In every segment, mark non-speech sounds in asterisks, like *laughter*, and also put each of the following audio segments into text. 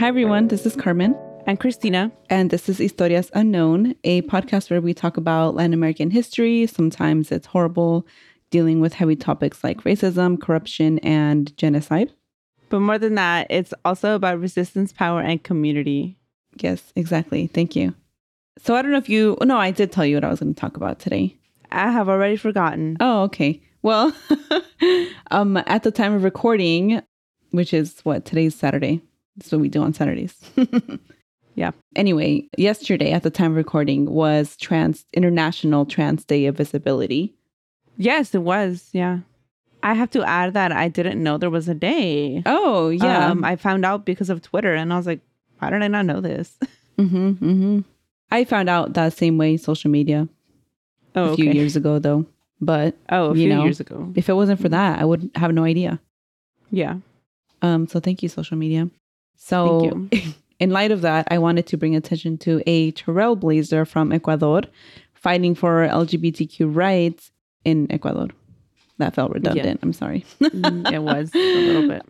Hi, everyone. This is Carmen. And Christina. And this is Historias Unknown, a podcast where we talk about Latin American history. Sometimes it's horrible, dealing with heavy topics like racism, corruption, and genocide. But more than that, it's also about resistance, power, and community. Yes, exactly. Thank you. So I don't know if you, no, I did tell you what I was going to talk about today. I have already forgotten. Oh, okay. Well, *laughs* um, at the time of recording, which is what today's Saturday. That's what we do on Saturdays. *laughs* yeah. Anyway, yesterday at the time of recording was Trans International Trans Day of Visibility. Yes, it was. Yeah. I have to add that I didn't know there was a day. Oh, yeah. Um, I found out because of Twitter and I was like, why did I not know this? *laughs* mm-hmm, mm-hmm. I found out that same way social media oh, a few okay. years ago, though. But oh, a you few know, years ago. If it wasn't for that, I would have no idea. Yeah. Um. So thank you, social media. So, *laughs* in light of that, I wanted to bring attention to a trailblazer from Ecuador fighting for LGBTQ rights in Ecuador. That felt redundant. Yeah. I'm sorry. Mm, it was a *laughs* little bit.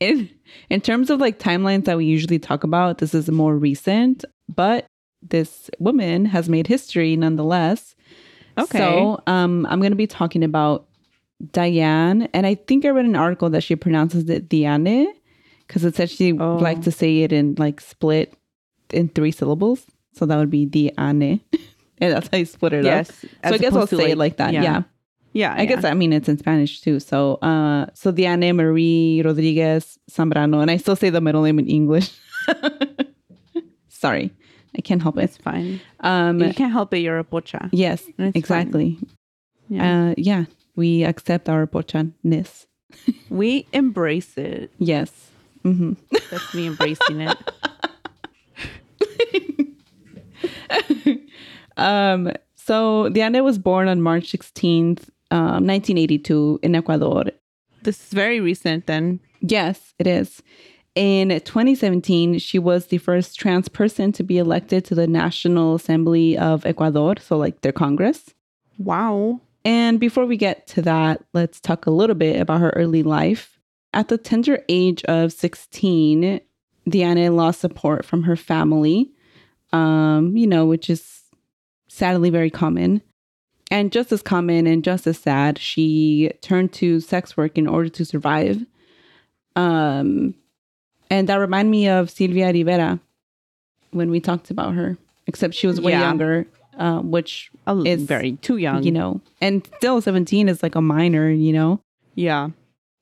In, in terms of like timelines that we usually talk about, this is more recent, but this woman has made history nonetheless. Okay. So um, I'm going to be talking about Diane, and I think I read an article that she pronounces it Diane because it's actually she oh. liked to say it in like split in three syllables. So that would be the Diane. *laughs* and that's how you split it yes, up. So I guess I'll say like, it like that. Yeah. Yeah. yeah I yeah. guess I mean it's in Spanish too. So uh so Diane Marie Rodriguez Zambrano. And I still say the middle name in English. *laughs* Sorry. I can't help it. It's fine. Um you can't help it, you're a pocha. Yes, exactly. Fine. Yeah. Uh, yeah. We accept our pocha-ness. *laughs* we embrace it. Yes. Mm-hmm. That's me embracing it. *laughs* um, so Diane was born on March 16th, um, 1982 in Ecuador. This is very recent then. Yes, it is. In 2017, she was the first trans person to be elected to the National Assembly of Ecuador, so like their Congress. Wow. And before we get to that, let's talk a little bit about her early life. At the tender age of 16, Diane lost support from her family, um, you know, which is sadly very common. And just as common and just as sad, she turned to sex work in order to survive. Um, and that reminded me of Silvia Rivera when we talked about her, except she was way Yeah. younger, uh, which is very too young. you know, and still 17 is like a minor, you know. Yeah.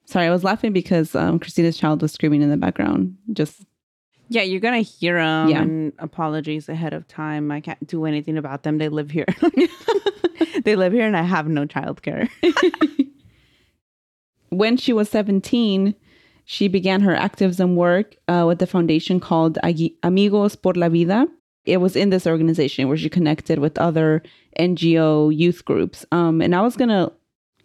Sorry, I was laughing because um, Christina's child was screaming in the background. Just Yeah, you're gonna hear them. Yeah. And apologies ahead of time. I can't do anything about them. They live here. *laughs* they live here, and I have no childcare. *laughs* when she was 17, she began her activism work uh, with the foundation called Amigos por la Vida. It was in this organization where she connected with other NGO youth groups. Um, and I was going to,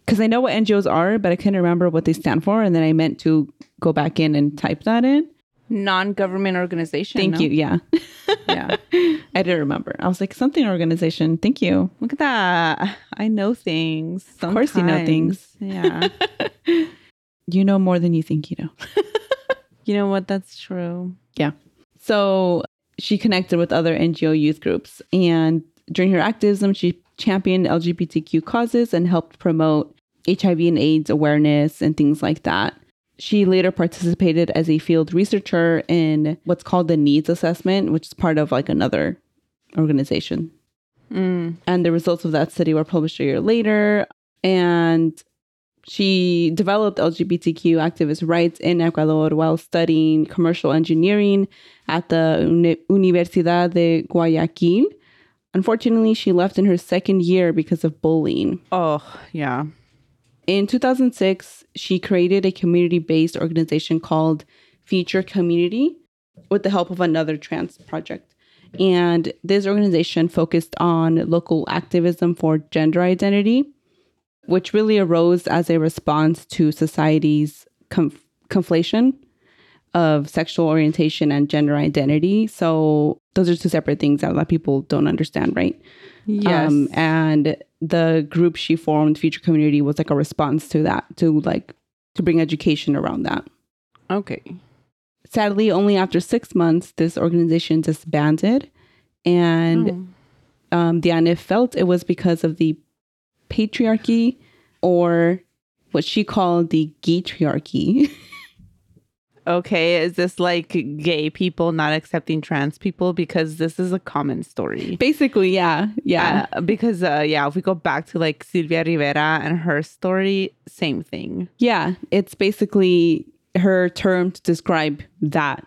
because I know what NGOs are, but I couldn't remember what they stand for. And then I meant to go back in and type that in. Non-government organization. Thank no? you. Yeah. *laughs* Yeah. I didn't remember. I was like, something organization. Thank you. Look at that. I know things. Of course you know things. Yeah. *laughs* You know more than you think you know. *laughs* you know what? That's true. Yeah. So she connected with other NGO youth groups. And during her activism, she championed LGBTQ causes and helped promote HIV and AIDS awareness and things like that. She later participated as a field researcher in what's called the needs assessment, which is part of like another organization. Mm. And the results of that study were published a year later. And she developed LGBTQ activist rights in Ecuador while studying commercial engineering at the Uni- Universidad de Guayaquil. Unfortunately, she left in her second year because of bullying. Oh, yeah. In 2006, she created a community based organization called Future Community with the help of another trans project. And this organization focused on local activism for gender identity, which really arose as a response to society's conf- conflation of sexual orientation and gender identity. So, those are two separate things that a lot of people don't understand, right? Yes. Um, and the group she formed, Future Community, was like a response to that, to like to bring education around that. okay. Sadly, only after six months, this organization disbanded, and Oh. um, Diane felt it was because of the patriarchy, or what she called the gaytriarchy. *laughs* Okay, is this like gay people not accepting trans people? Because this is a common story. Basically, yeah, yeah, Uh, because uh, yeah, if we go back to like Silvia Rivera and her story, same thing. yeah. It's basically her term to describe that.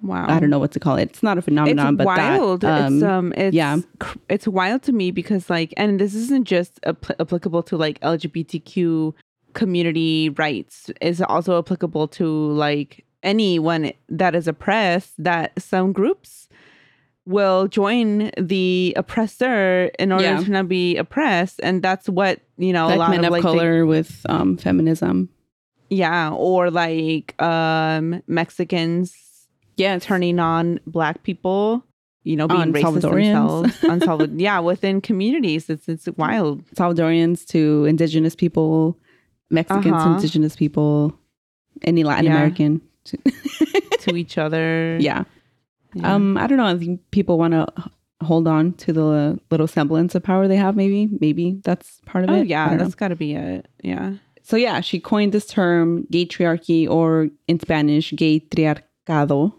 Wow. I don't know what to call it. It's not a phenomenon, it's but wild. That, um, it's um, it's yeah. cr- it's wild to me because like, and this isn't just apl- applicable to like LGBTQ community rights. is also applicable to like anyone that is oppressed. That some groups will join the oppressor in order Yeah. to not be oppressed, and that's what you know. a lot men of of like the- color with um, feminism. yeah, or like um Mexicans Yeah, turning on black people, you know, being On racist themselves. *laughs* on Salvador, yeah, within communities, it's it's wild. Salvadorians to indigenous people, Mexicans Uh-huh. indigenous people, any Latin Yeah. American. *laughs* to each other. yeah. Yeah. Um, I don't know. I think people want to hold on to the little semblance of power they have. Maybe, maybe that's part of oh it. Yeah, that's got to be it. Yeah. So yeah, she coined this term gay triarchy, or in Spanish, gay triarcado,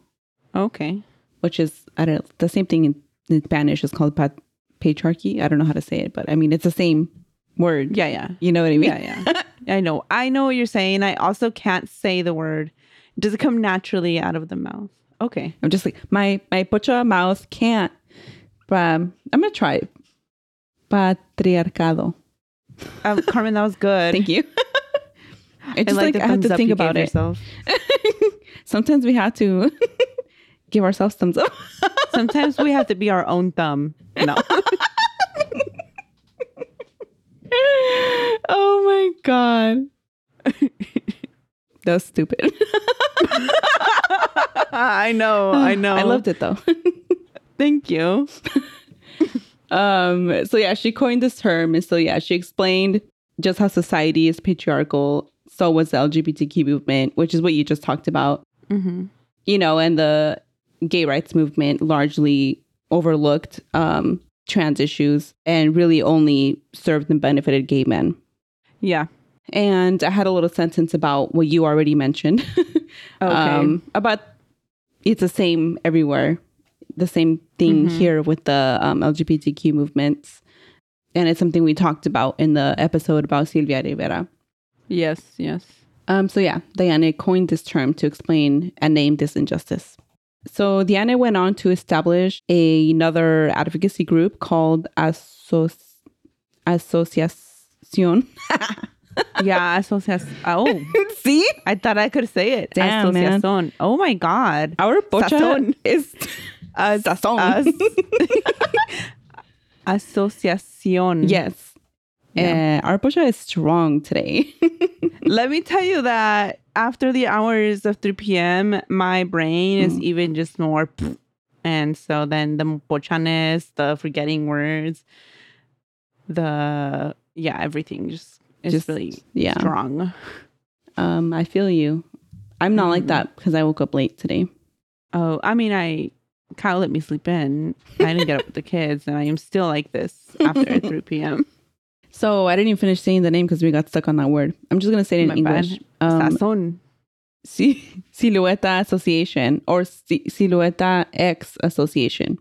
Okay. which is I don't the same thing in, in Spanish is called pat- patriarchy. I don't know how to say it, but I mean it's the same word. Yeah, yeah, You know what I mean? yeah, yeah. I know. I know what you're saying. I also can't say the word. Does it come naturally out of the mouth? Okay. I'm just like my my pocha mouth can't. But um, I'm gonna try it. Patriarcado. Um, Carmen, that was good. Thank you. *laughs* I just like, the I have to think about it. *laughs* Sometimes we have to *laughs* give ourselves thumbs up. Sometimes we have to be our own thumb. No. Oh my god. *laughs* that was stupid. *laughs* I know. I *sighs* know. I loved it though. *laughs* Thank you. Um, so yeah, she coined this term, and so yeah, she explained just how society is patriarchal. So was the LGBTQ movement, which is what you just talked about. Mm-hmm. You know, and the gay rights movement largely overlooked um, trans issues and really only served and benefited gay men. Yeah. And I had a little sentence about what you already mentioned. *laughs* Okay. about it's the same everywhere. The same thing Mhm. here with the um, LGBTQ movements. And it's something we talked about in the episode about Silvia Rivera. Yes. Yes. Um, so yeah, Diana coined this term to explain and name this injustice. So Diana went on to establish a, another advocacy group called Asos Asociación. *laughs* Yeah. Asociación. Oh, *laughs* See? I thought I could say it. Damn, man. Oh my God. Our pocha Sazón. is Sazón. as- *laughs* Asociación. yes. Yeah. Uh, our pocha is strong today. *laughs* Let me tell you that after the hours of 3 p.m., my brain is Mm. even just more. *sniffs* And so then the pochanes, the forgetting words, the, yeah, everything just is Just- really yeah. strong. um, I feel you. I'm not like Mhm. that because I woke up late today. Oh, I mean, I Kyle let me sleep in. I didn't get up with the kids, and I am still like this after *laughs* 3 p.m. So I didn't even finish saying the name because we got stuck on that word. I'm just gonna say it in My English. Um, Sazón. Si- Silueta Association or Si- Silueta X Association.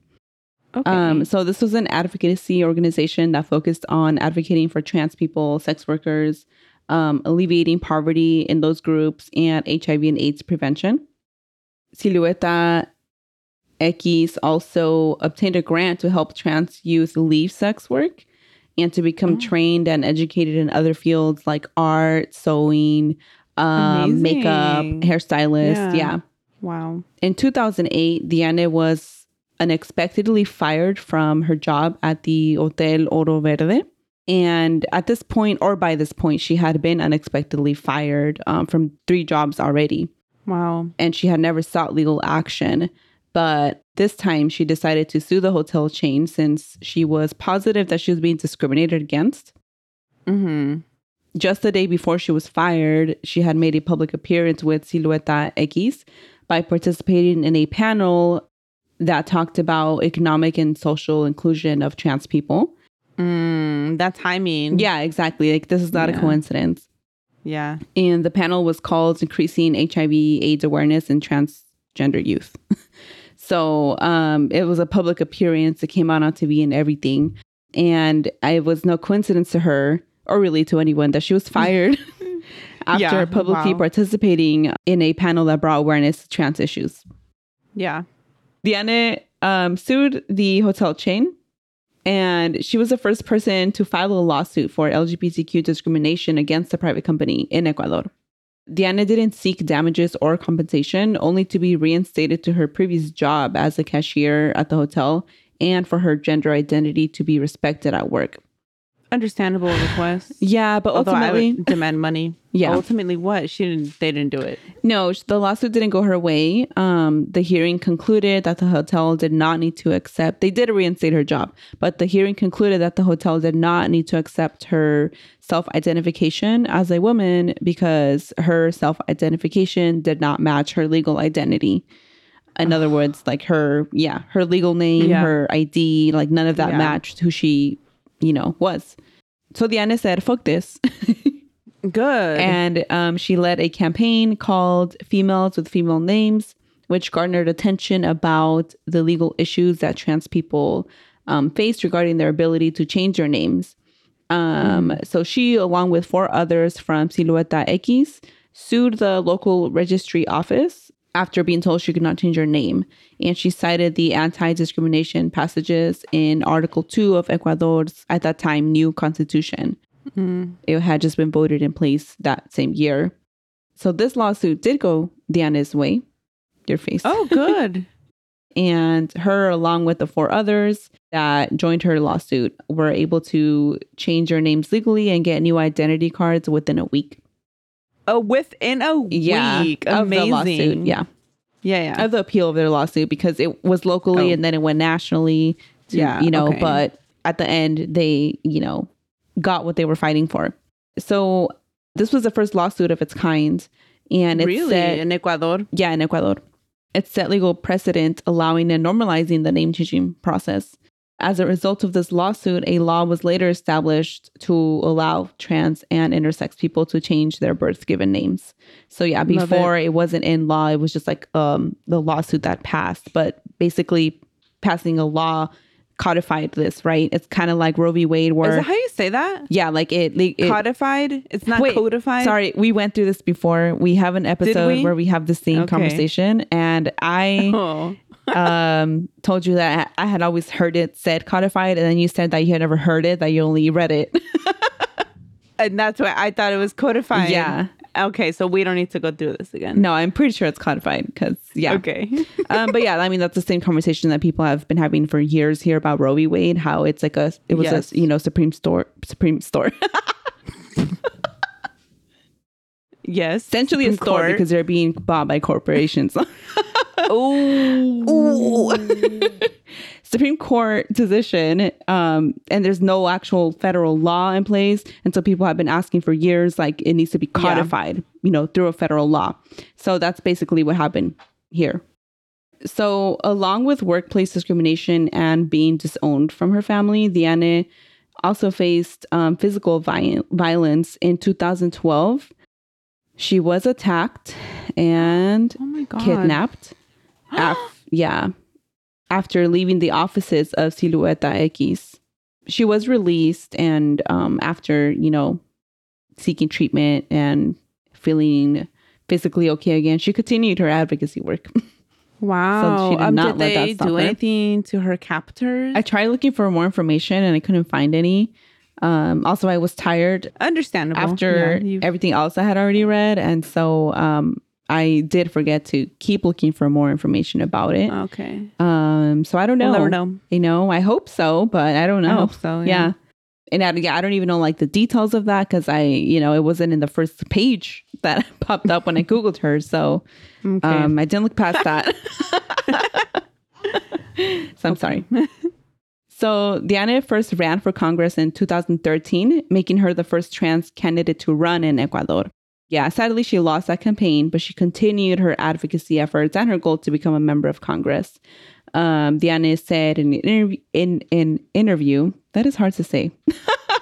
Okay. Um, so this was an advocacy organization that focused on advocating for trans people, sex workers, um, alleviating poverty in those groups, and HIV and AIDS prevention. Silueta X also obtained a grant to help trans youth leave sex work and to become Oh. trained and educated in other fields like art, sewing, um, makeup, hairstylist. Yeah. yeah. wow. In 2008, Diane was unexpectedly fired from her job at the Hotel Oro Verde. And at this point, or by this point, she had been unexpectedly fired um, from three jobs already. Wow. And she had never sought legal action. But this time, she decided to sue the hotel chain since she was positive that she was being discriminated against. Mm-hmm. Just the day before she was fired, she had made a public appearance with Silueta X by participating in a panel that talked about economic and social inclusion of trans people. Mm, that timing. Yeah, exactly. Like this is not a coincidence. Yeah. And the panel was called Increasing HIV AIDS Awareness in Transgender Youth. *laughs* so um, it was a public appearance. It came out on TV and everything. And it was no coincidence to her, or really to anyone, that she was fired *laughs* *laughs* after Yeah, publicly wow. participating in a panel that brought awareness to trans issues. Yeah. Diane um, sued the hotel chain, and she was the first person to file a lawsuit for LGBTQ discrimination against a private company in Ecuador. Diana didn't seek damages or compensation, only to be reinstated to her previous job as a cashier at the hotel and for her gender identity to be respected at work. Understandable request. *sighs* Yeah, but Although ultimately, demand money. *laughs* Yeah. Ultimately, what? She didn't. They didn't do it. No, the lawsuit didn't go her way. Um, the hearing concluded that the hotel did not need to accept. They did reinstate her job, but the hearing concluded that the hotel did not need to accept her self-identification as a woman because her self-identification did not match her legal identity. In other words, like her, yeah, her legal name, Yeah. her ID, like none of that Yeah. matched who she, you know, was. So Diana said, "Fuck this." *laughs* Good. and um, she led a campaign called Females with Female Names, which garnered attention about the legal issues that trans people um, face regarding their ability to change their names. Um, So she, along with four others from Silueta X, sued the local registry office after being told she could not change her name. And she cited the anti discrimination passages in Article 2 of Ecuador's, at that time, new constitution it had just been voted in place that same year. So this lawsuit did go Diana's way. Your face. oh, good. *laughs* And her, along with the four others that joined her lawsuit, were able to change their names legally and get new identity cards within a week. Oh, within a Yeah. week. Of the Amazing. lawsuit. Yeah. Yeah. Yeah. Of the appeal of their lawsuit because it was locally Oh. and then it went nationally. To, Yeah, You know, okay. but at the end, they, you know, got what they were fighting for. So this was the first lawsuit of its kind. And it really? said, in Ecuador? yeah, in Ecuador. It set legal precedent allowing and normalizing the name changing process. As a result of this lawsuit, a law was later established to allow trans and intersex people to change their birth given names. So yeah, before it. wasn't in law, it was just like um the lawsuit that passed, but basically passing a law codified this, right? It's kind of like Roe v. Wade Is where that how you say that? yeah, like it, like, it Codified? It's not Wait, codified? Sorry, we went through this before. We have an episode we? where we have the same Okay. conversation, and I *laughs* Oh. um told you that I had always heard it said codified, and then you said that you had never heard it, that you only read it. *laughs* And that's why I thought it was codified. Yeah. Okay, so we don't need to go through this again. no, I'm pretty sure it's codified because yeah. Okay. *laughs* um, but yeah, I mean that's the same conversation that people have been having for years here about Roe v. Wade. How it's like a it was Yes. a you know Supreme store Supreme store *laughs* yes. essentially a store Court. because they're being bought by corporations. *laughs* Ooh. Supreme Court decision, um, and there's no actual federal law in place, and so people have been asking for years, like it needs to be Yeah. codified, you know, through a federal law. So that's basically what happened here. So, along with workplace discrimination and being disowned from her family, Diane also faced um, physical vi- violence in 2012. She was attacked and Oh kidnapped. af- yeah. After leaving the offices of Silueta X. She was released and um, after, you know, seeking treatment and feeling physically okay again, she continued her advocacy work. *laughs* Wow. she did um, not did let that they do her. anything to her captors? I tried looking for more information and I couldn't find any. Um, also, I was tired Understandable. after Yeah, everything else I had already read. And so um, I did forget to keep looking for more information about it. okay. Um, so I don't know. We'll never know. You know, I hope so, but I don't know. I hope so. Yeah. And I, yeah, I don't even know like the details of that because I, you know, it wasn't in the first page *laughs* that *laughs* popped up when I Googled her. So Okay. um, I didn't look past that. *laughs* so I'm sorry. So Diana first ran for Congress in 2013, making her the first trans candidate to run in Ecuador. Yeah, sadly, she lost that campaign, but she continued her advocacy efforts and her goal to become a member of Congress. Um, Diana said in an interview, in an interview that is hard to say. *laughs*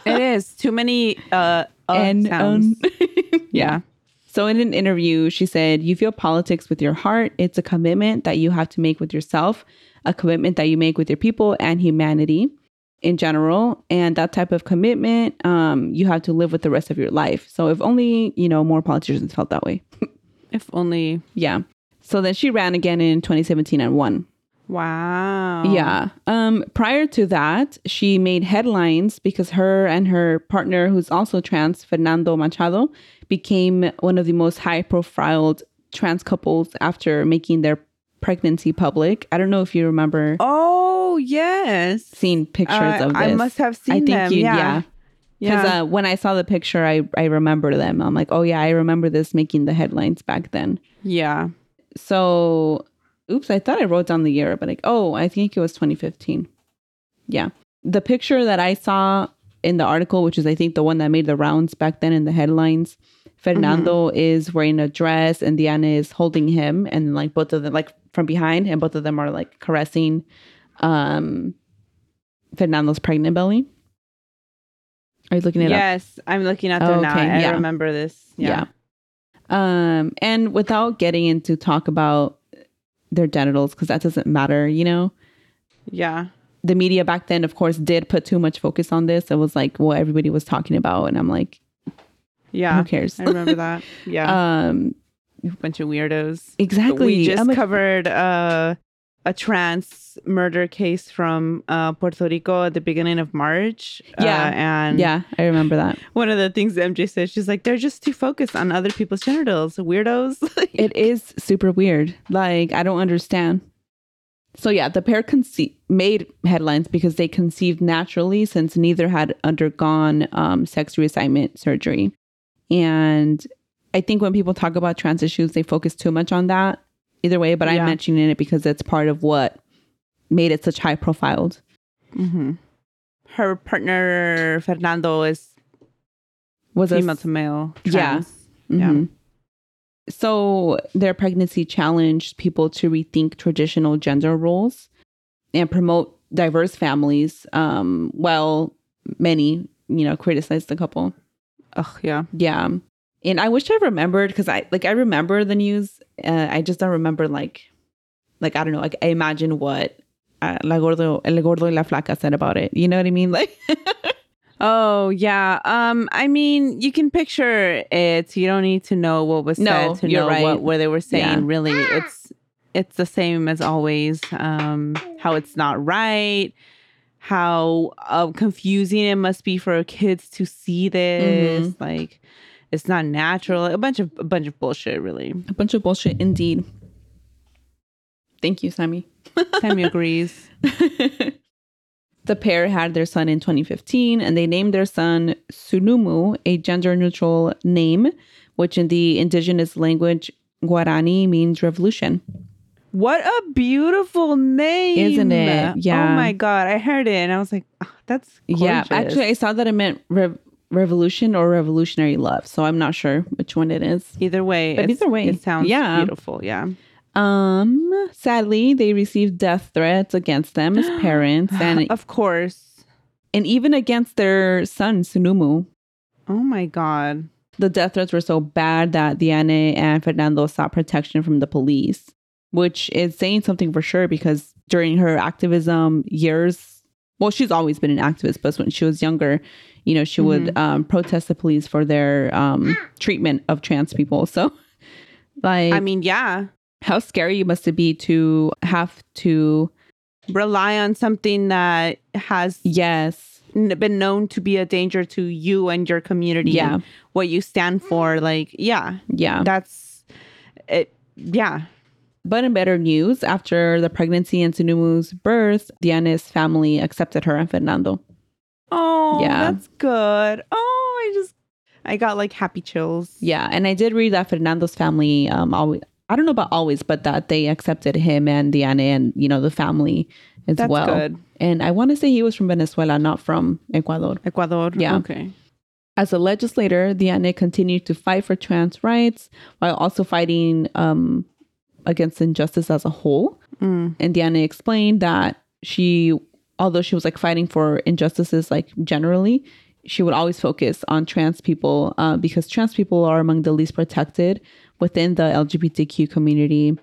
it is too many uh, uh and sounds. *laughs* um, yeah. So in an interview, she said, "You feel politics with your heart. It's a commitment that you have to make with yourself, a commitment that you make with your people and humanity in general, and that type of commitment um, you have to live with the rest of your life. So if only you know more politicians felt that way. *laughs* if only. yeah. So then she ran again in 2017 and won. Wow. Yeah. Um, prior to that, she made headlines because her and her partner, who's also trans, Fernando Machado, became one of the most high profiled trans couples after making their pregnancy public. I don't know if you remember Oh yes. seen pictures Uh, of this. I must have seen I think them. you, yeah. yeah. Because Yeah. uh, when I saw the picture, I, I remember them. I'm like, oh, yeah, I remember this making the headlines back then. yeah. So, oops, I thought I wrote down the year, but like, oh, I think it was 2015. Yeah. The picture that I saw in the article, which is I think the one that made the rounds back then in the headlines, Fernando is wearing a dress and Diana is holding him and like both of them like from behind and both of them are like caressing um Fernando's pregnant belly. Are you looking at it up? Yes, I'm looking at them Oh, now. okay, I yeah. remember this. Yeah. Yeah. Um, and without getting into talk about their genitals, because that doesn't matter, you know. Yeah. The media back then, of course, did put too much focus on this. It was like what everybody was talking about, and I'm like, Yeah. who cares? I remember that. *laughs* Yeah. um, bunch of weirdos. exactly. We just like, covered uh, a trans murder case from uh, Puerto Rico at the beginning of March. Yeah. Uh, and yeah, I remember that. one of the things MJ said, she's like, they're just too focused on other people's genitals. Weirdos. *laughs* It is super weird. Like I don't understand. So yeah, the pair conce- made headlines because they conceived naturally since neither had undergone um, sex reassignment surgery. And I think when people talk about trans issues, they focus too much on that. Either way, but I'm mentioning it because it's part of what made it such high profiled. hmm Her partner, Fernando, is Was a female to male. Yeah. Trans. Yeah. Mhm. So their pregnancy challenged people to rethink traditional gender roles and promote diverse families. Um, while many, you know, criticized the couple. Ugh, yeah. Yeah, and I wish I remembered because I like I remember the news. Uh, I just don't remember like, like I don't know. Like I imagine what uh, La Gordo, El Gordo y La Flaca said about it. You know what I mean? *laughs* Like. Oh yeah. Um. I mean, you can picture it. You don't need to know what was No, said to know right. what where they were saying. Yeah. Really, it's it's the same as always. Um. How it's not right. How uh, confusing it must be for kids to see this. Mm-hmm. Like, it's not natural. A bunch of a bunch of bullshit. Really. A bunch of bullshit indeed. Thank you, Sammy. *laughs* Sammy agrees. the pair had their son in 2015 and they named their son Sunumu, a gender neutral name, which in the indigenous language Guarani means revolution. What a beautiful name, Isn't it? Yeah. Oh my god, I heard it and I was like, "Ah, that's Yeah, actually, I saw that it meant rev- revolution or revolutionary love. So I'm not sure which one it is. Either way, But either way, it sounds yeah. beautiful. Yeah. Um, sadly, they received death threats against them as *gasps* parents and of course. and even against their son Sunumu. Oh my god. The death threats were so bad that Diane and Fernando sought protection from the police, which is saying something for sure because during her activism years, well, she's always been an activist, but when she was younger, you know, she would um, protest the police for their um, *gasps* treatment of trans people. So, like, I mean, yeah. how scary you must it be to have to, Rely on something that has yes, n- been known to be a danger to you and your community. Yeah. and what you stand for. Like, yeah. yeah. That's it. Yeah. But in better news, after the pregnancy and Sunumu's birth, Diana's family accepted her and Fernando. Oh, Yeah. that's good. Oh, I just, I got like happy chills. Yeah, and I did read that Fernando's family um always I don't know about always, but that they accepted him and Diana and you know the family as well. That's well. good. And I want to say he was from Venezuela, not from Ecuador. Ecuador. Yeah. Okay. As a legislator, Diana continued to fight for trans rights while also fighting um, against injustice as a whole. Mm. And Diana explained that she, although she was like fighting for injustices like generally, she would always focus on trans people uh, because trans people are among the least protected within the LGBTQ community.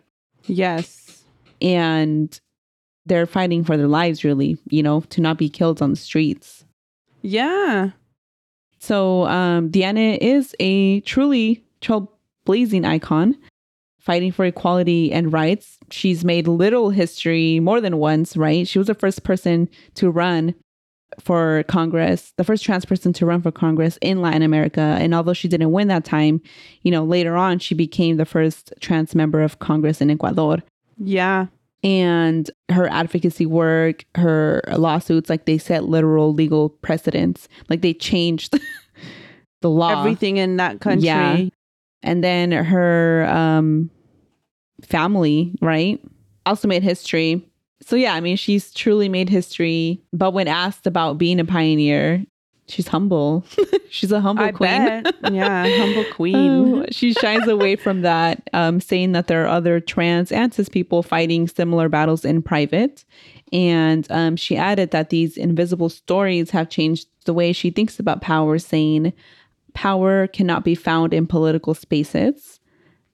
Yes. And they're fighting for their lives, really, you know, to not be killed on the streets. Yeah. So um, Diana is a truly trailblazing icon, fighting for equality and rights. She's made little history more than once, right? She was the first person to run for Congress, the first trans person to run for Congress in Latin America. And although she didn't win that time, you know, later on she became the first trans member of Congress in Ecuador Yeah. and her advocacy work, her lawsuits, like they set literal legal precedents. Like they changed *laughs* the law. Everything in that country. Yeah. And then her um family, right? Also made history. So yeah, I mean she's truly made history. But when asked about being a pioneer, she's humble. *laughs* she's a humble I queen. Yeah. Humble *laughs* queen. Oh, she shies away from that, um, saying that there are other trans and cis people fighting similar battles in private. And um, she added that these invisible stories have changed the way she thinks about power, saying power cannot be found in political spaces.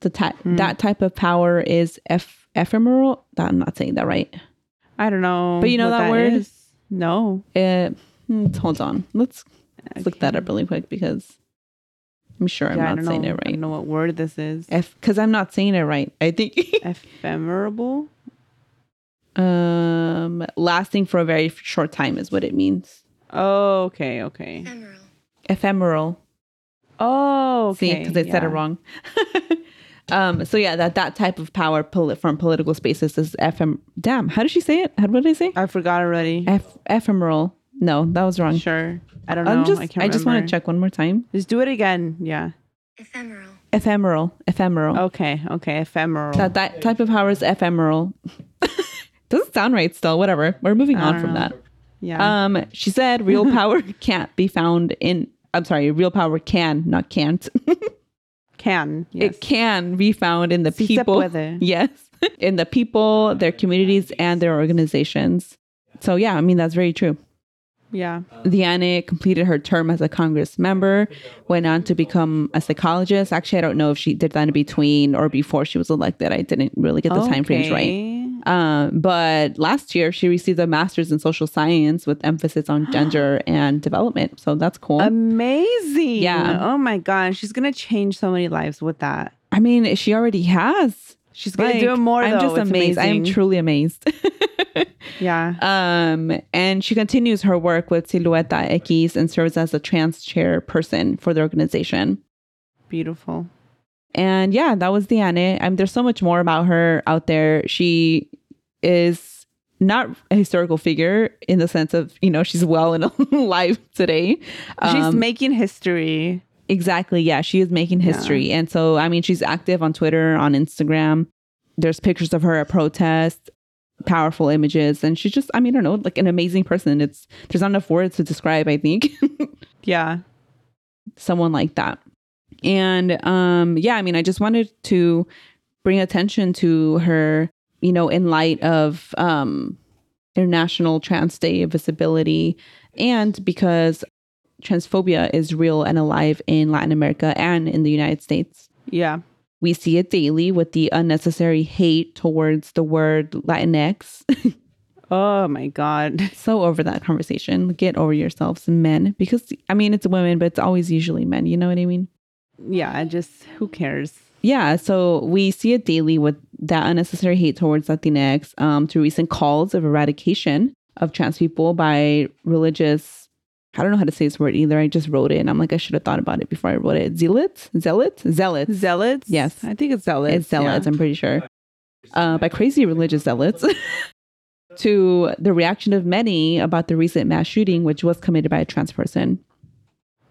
The ty- That type of power is eph- ephemeral. I'm not saying that right. I don't know. But you know what that word? is. No. Uh, hmm, hold on. Let's, let's look that up really quick because I'm sure I'm Yeah, I not don't saying know. it I right. don't know what word this is. Because I'm not saying it right. I think *laughs* Ephemeral. um lasting for a very short time is what it means. Oh, okay. Okay. Ephemeral. Ephemeral. Oh, okay. See, because I said it wrong. *laughs* um. So yeah, that that type of power poli- from political spaces is ephem. Damn. How did she say it? How did I say? I forgot already. Eph- ephemeral. No, that was wrong. Sure. I don't know. I'm just. I I, can't just want to check one more time. Just do it again. Yeah. Ephemeral. Ephemeral. Ephemeral. Okay. Okay. Ephemeral. That that type of power is ephemeral. *laughs* Doesn't sound right. Still, whatever. We're moving I on from know. that. yeah. Um, she said real *laughs* power can't be found in. I'm sorry, real power can, not can't. *laughs* can. Yes. It can be found in the Sí people. *laughs* Yes, *laughs* in the people, their communities, and their organizations. So yeah, I mean that's very true. Yeah. Diane completed her term as a Congress member, went on to become a psychologist. Actually, I don't know if she did that in between or before she was elected. I didn't really get the time frames right. Um, but last year she received a master's in social science with emphasis on *gasps* gender and development. So that's cool. Amazing. Yeah. Oh my god, she's gonna change so many lives with that. I mean, she already has. She's gonna do more. I'm though. just It's amazed. I'm truly amazed. *laughs* Yeah. um, and she continues her work with Silueta X and serves as a trans chairperson for the organization. Beautiful. And yeah, that was Diane. I mean, there's so much more about her out there. She is not a historical figure in the sense of, you know, she's well and *laughs* alive today. she's Um, making history. Exactly. Yeah, she is making history. And so, I mean, she's active on Twitter, on Instagram. There's pictures of her at protests, powerful images. And she's just, I mean, I don't know, like an amazing person. It's, there's not enough words to describe, I think, *laughs* Yeah. someone like that. And um, yeah, I mean, I just wanted to bring attention to her, you know, in light of um, International Trans Day visibility and because transphobia is real and alive in Latin America and in the United States. Yeah. We see it daily with the unnecessary hate towards the word Latinx. *laughs* Oh my God. so over that conversation. Get over yourselves, men, because I mean, it's women, but it's always usually men. You know what I mean? Yeah, I just who cares? Yeah, so we see it daily with that unnecessary hate towards Latinx um, through recent calls of eradication of trans people by religious. I don't know how to say this word either. I just wrote it and I'm like, I should have thought about it before I wrote it. Zealots? Zealots? Zealots. Zealots? Yes. I think it's zealots. It's zealots, yeah. I'm pretty sure. Uh, by crazy religious zealots. *laughs* to the reaction of many about the recent mass shooting, which was committed by a trans person.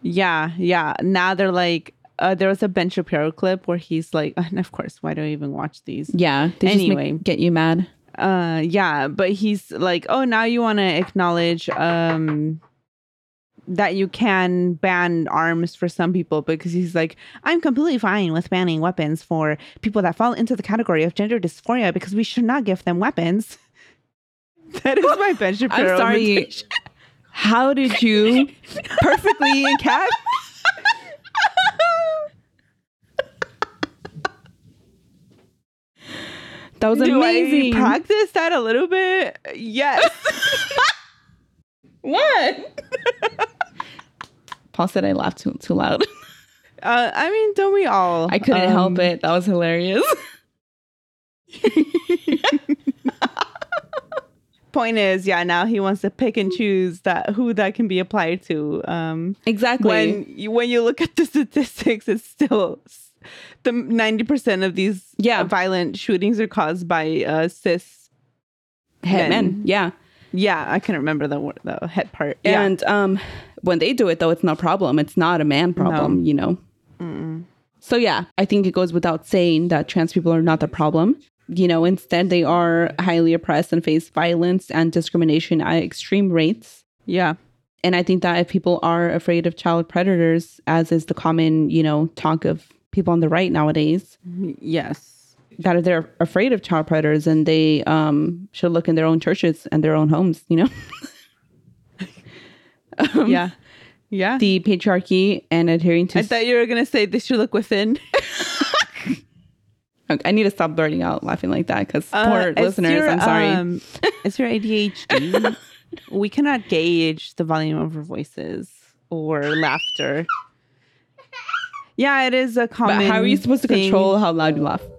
Yeah, yeah. Now they're like, uh, there was a Ben Shapiro clip where he's like, *laughs* and of course, why do I even watch these? Yeah. They Anyway. make, get you mad. Uh, yeah, but he's like, oh, now you want to acknowledge um that you can ban arms for some people because he's like, I'm completely fine with banning weapons for people that fall into the category of gender dysphoria because we should not give them weapons. *laughs* that is my Ben *laughs* Shapiro. I'm sorry. How did you perfectly encap? That was Do amazing. I practice that a little bit? Yes. *laughs* what? *laughs* Paul said I laughed too, too loud. *laughs* uh, I mean, don't we all? I couldn't help Um, it. That was hilarious. Point is, yeah, now he wants to pick and choose that who that can be applied to. Um, Exactly. when you, when you look at the statistics, it's still the ninety percent of these Yeah. violent shootings are caused by uh, cis. Head men. men. Yeah. Yeah, I can't remember the the head part. Yeah. And um, when they do it, though, it's no problem. It's not a man problem, you know? So, yeah, I think it goes without saying that trans people are not the problem. You know, instead, they are highly oppressed and face violence and discrimination at extreme rates. yeah, And I think that if people are afraid of child predators, as is the common, you know, talk of people on the right nowadays, yes, that they're afraid of child predators and they um, should look in their own churches and their own homes, you know? *laughs* yeah, yeah. the patriarchy and adhering to I thought you were gonna say they should look within. *laughs* Okay, I need to stop blurting out laughing like that because Uh, poor listeners. your, I'm sorry. Um, it's your ADHD. *laughs* we cannot gauge the volume of our voices or laughter. Yeah, it is a common. but how are you supposed to control how loud you laugh? *laughs*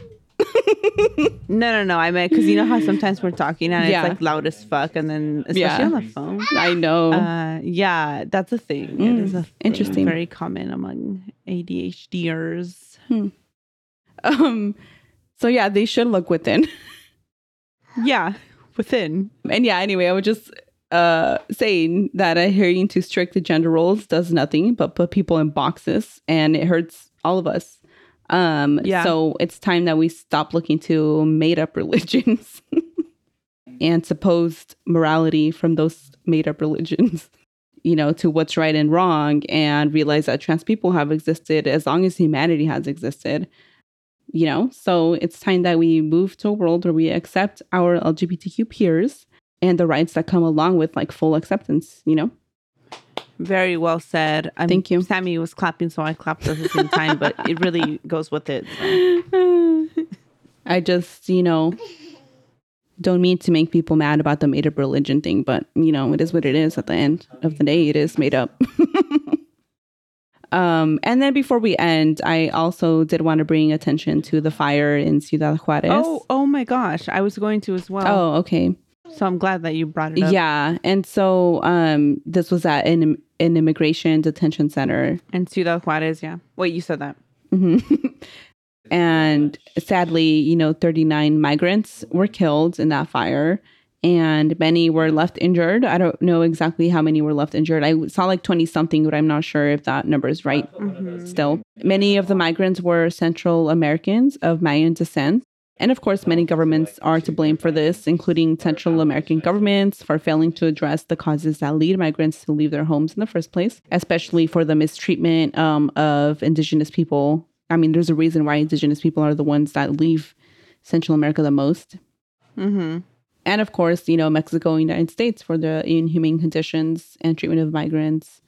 No, no, no. I meant because you know how sometimes we're talking and Yeah. it's like loud as fuck, and then especially Yeah. on the phone. I know. Uh, yeah, that's a thing. it is a thing, interesting. very common among ADHDers. um, so yeah, they should look within. *laughs* Yeah, within. and yeah, anyway, I would just uh saying that adhering to strict gender roles does nothing but put people in boxes, and it hurts all of us. Um, Yeah. So it's time that we stop looking to made up *laughs* religions and supposed morality from those made up religions. *laughs* You know, to what's right and wrong, and realize that trans people have existed as long as humanity has existed. You know, so it's time that we move to a world where we accept our LGBTQ peers and the rights that come along with like full acceptance, you know? Very well said. I'm, Thank you. Sammy was clapping, so I clapped at the same time, but it really goes with it. so. I just, you know, don't mean to make people mad about the made up religion thing, but you know, it is what it is at the end of the day. It is made up. *laughs* um, and then before we end, I also did want to bring attention to the fire in Ciudad Juarez. Oh, oh my gosh. I was going to as well. Oh, okay. So I'm glad that you brought it up. Yeah. And so um this was at an an immigration detention center And Ciudad Juarez, yeah. Wait, you said that. *laughs* and sadly, you know, 39 migrants were killed in that fire and many were left injured. I don't know exactly how many were left injured. I saw like 20 something, but I'm not sure if that number is right still. Many of the migrants were Central Americans of Mayan descent. And of course, many governments are to blame for this, including Central American governments for failing to address the causes that lead migrants to leave their homes in the first place, especially for the mistreatment um, of Indigenous people. I mean, there's a reason why Indigenous people are the ones that leave Central America the most. Mm-hmm. And of course, you know, Mexico and United States for the inhumane conditions and treatment of migrants.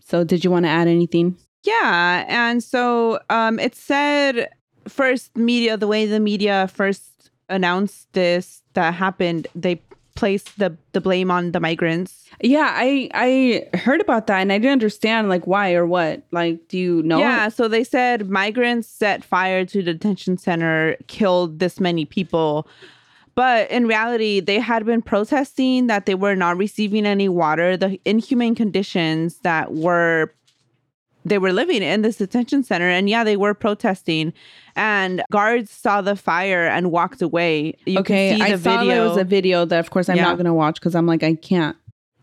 So, did you want to add anything? Yeah, and so um, it said first media the way the media first announced this that happened, they placed the the blame on the migrants. Yeah, I I heard about that and I didn't understand like why or what. Like, do you know? Yeah, so they said migrants set fire to the detention center, killed this many people. But in reality, they had been protesting that they were not receiving any water, the inhumane conditions that were they were living in this detention center and yeah they were protesting and guards saw the fire and walked away you okay, I saw video. there was a video that, of course, I'm Yeah. not gonna watch because I'm like, I can't.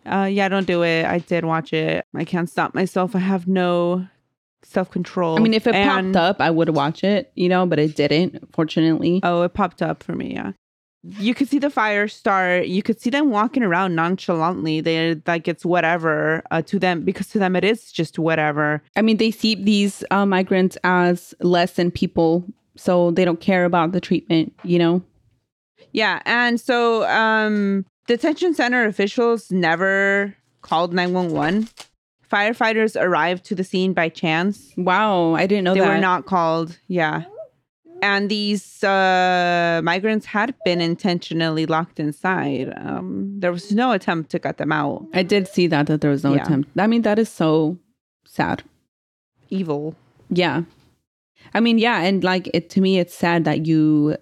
uh yeah don't do it i did watch it i can't stop myself i have no self-control I mean, if it And- popped up, I would watch it, you know, but it didn't, fortunately. oh it popped up for me yeah you could see the fire start you could see them walking around nonchalantly they're like it's whatever uh, to them because to them it is just whatever I mean, they see these uh, migrants as less than people, so they don't care about the treatment, you know? Yeah, and so um detention center officials never called 911. Firefighters arrived to the scene by chance. Wow, I didn't know they that. were not called. Yeah. And these uh, migrants had been intentionally locked inside. Um, there was no attempt to get them out. I did see that, that there was no Yeah. attempt. I mean, that is so sad. Evil. Yeah. I mean, yeah, and like it to me it's sad that you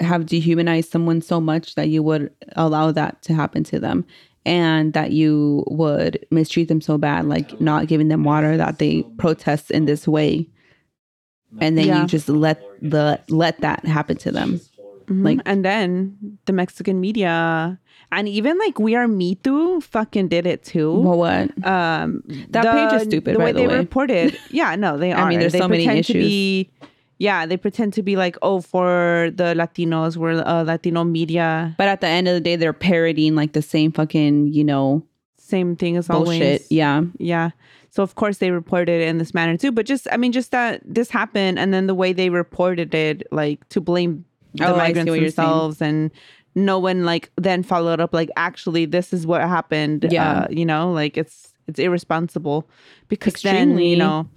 have dehumanized someone so much that you would allow that to happen to them and that you would mistreat them so bad like not giving them water that they protest in this way. And then Yeah. you just let the let that happen to them. Mhm. Like- and then the Mexican media and even like We Are Mitú fucking did it too. Well, what? um That page is stupid, the by way the they way. reported *laughs* yeah no they are. I mean, there's they so many issues. be yeah they pretend to be like oh for the latinos we're uh, latino media But at the end of the day, they're parodying like the same fucking, you know, same thing as bullshit. always Yeah. yeah so of course they reported it in this manner too but just i mean just that this happened and then the way they reported it like to blame the Oh, migrants what you're saying. themselves and no one like then followed up like actually this is what happened Yeah. uh, you know like it's it's irresponsible because then you know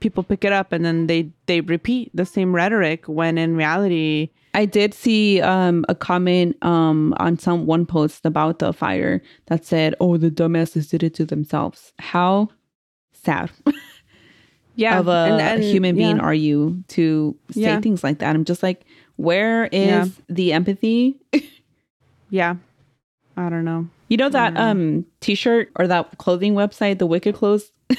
people pick it up and then they they repeat the same rhetoric when in reality I did see um, a comment um, on some one post about the fire that said, "Oh, the dumbasses did it to themselves." How sad *laughs* yeah of a, and- and- human being yeah. are you to say Yeah. things like that? I'm just like, where is Yeah. the empathy? *laughs* yeah i don't know You know that Yeah. um T-shirt or that clothing website, the Wicked Clothes, yeah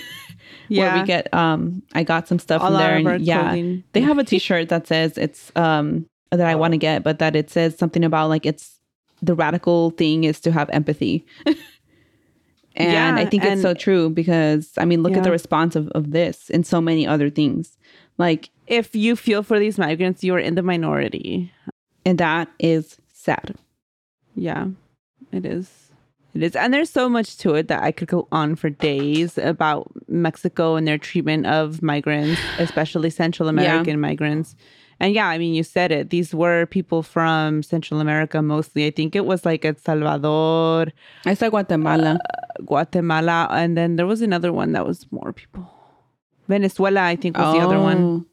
*laughs* where we get um I got some stuff all from there, out of our and yeah, clothing. they have a T-shirt that says it's um that I want to get, but that it says something about like it's the radical thing is to have empathy. And Yeah, I think it's so true because I mean, look at the response of, of this and so many other things. Like, if you feel for these migrants, you are in the minority. and that is sad. Yeah, it is. It is. And there's so much to it that I could go on for days about Mexico and their treatment of migrants, especially Central American migrants. And yeah, I mean, you said it. These were people from Central America mostly. I think it was like El Salvador, I saw Guatemala. Uh, Guatemala, and then there was another one that was more people. Venezuela, I think, was the other one. Oh.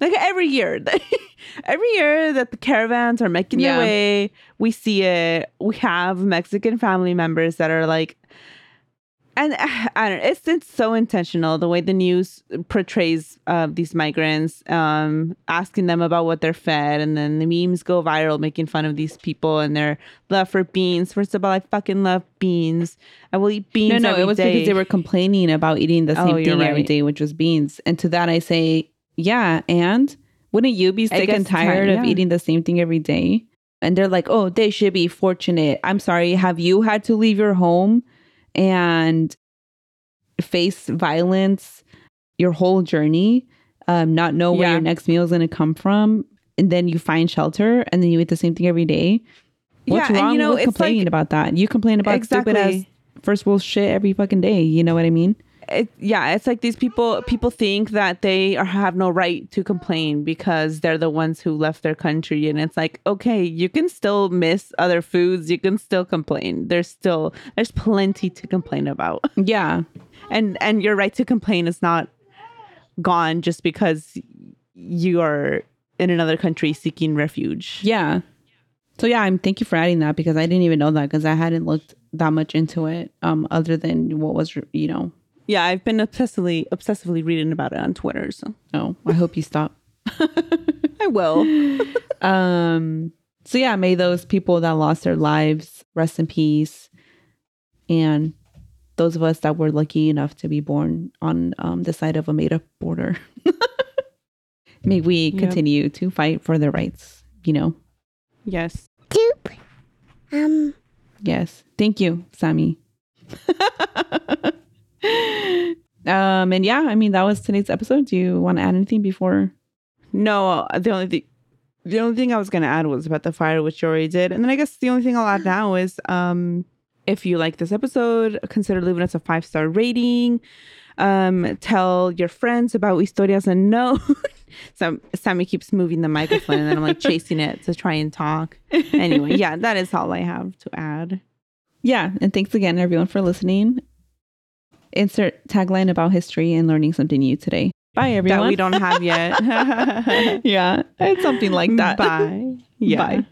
like every year *laughs* every year that the caravans are making Yeah. their way we see it we have mexican family members that are like and *sighs* I don't know, it's it's so intentional the way the news portrays uh, these migrants, um, asking them about what they're fed, and then the memes go viral making fun of these people and their love for beans. First of all, I fucking love beans. I will eat beans. No, no, every it was day. because they were complaining about eating the Oh, same you're thing every right. day, which was beans. And to that, I say, yeah. And wouldn't you be sick and ti- tired of yeah. eating the same thing every day? And they're like, oh, they should be fortunate. I'm sorry. Have you had to leave your home and face violence your whole journey, um, not know where Yeah. your next meal is going to come from? And then you find shelter and then you eat the same thing every day. What's Yeah, and, wrong you know, with complaining like- about that? You complain about stupid ass Exactly. first world shit every fucking day. You know what I mean? It, yeah, it's like these people people think that they are, have no right to complain because they're the ones who left their country and it's like, okay, you can still miss other foods, you can still complain. There's still there's plenty to complain about. *laughs* Yeah. And and your right to complain is not gone just because you are in another country seeking refuge. Yeah. So yeah, I'm thank you for adding that because I didn't even know that because I hadn't looked that much into it um other than what was you know Yeah, I've been obsessively obsessively reading about it on Twitter, so oh I hope you stop *laughs* I will. *laughs* um so yeah may those people that lost their lives rest in peace and those of us that were lucky enough to be born on um, the side of a made up border *laughs* may we Yep. continue to fight for their rights you know yes. Doop. Um, Yes. Thank you, Sammy. *laughs* um and yeah, I mean that was today's episode. Do you want to add anything before No, the only thing the only thing I was gonna add was about the fire, which you already did. And then I guess the only thing I'll add now is um if you like this episode, consider leaving us a five star rating. Um, tell your friends about Historias Unknown. *laughs* so Sammy keeps moving the microphone and then I'm like chasing it to try and talk. Anyway, yeah, that is all I have to add. *laughs* Yeah, and thanks again everyone for listening. Insert tagline about history and learning something new today. Bye everyone. That we don't have yet. *laughs* yeah, it's something like that. Bye. Yeah. Bye.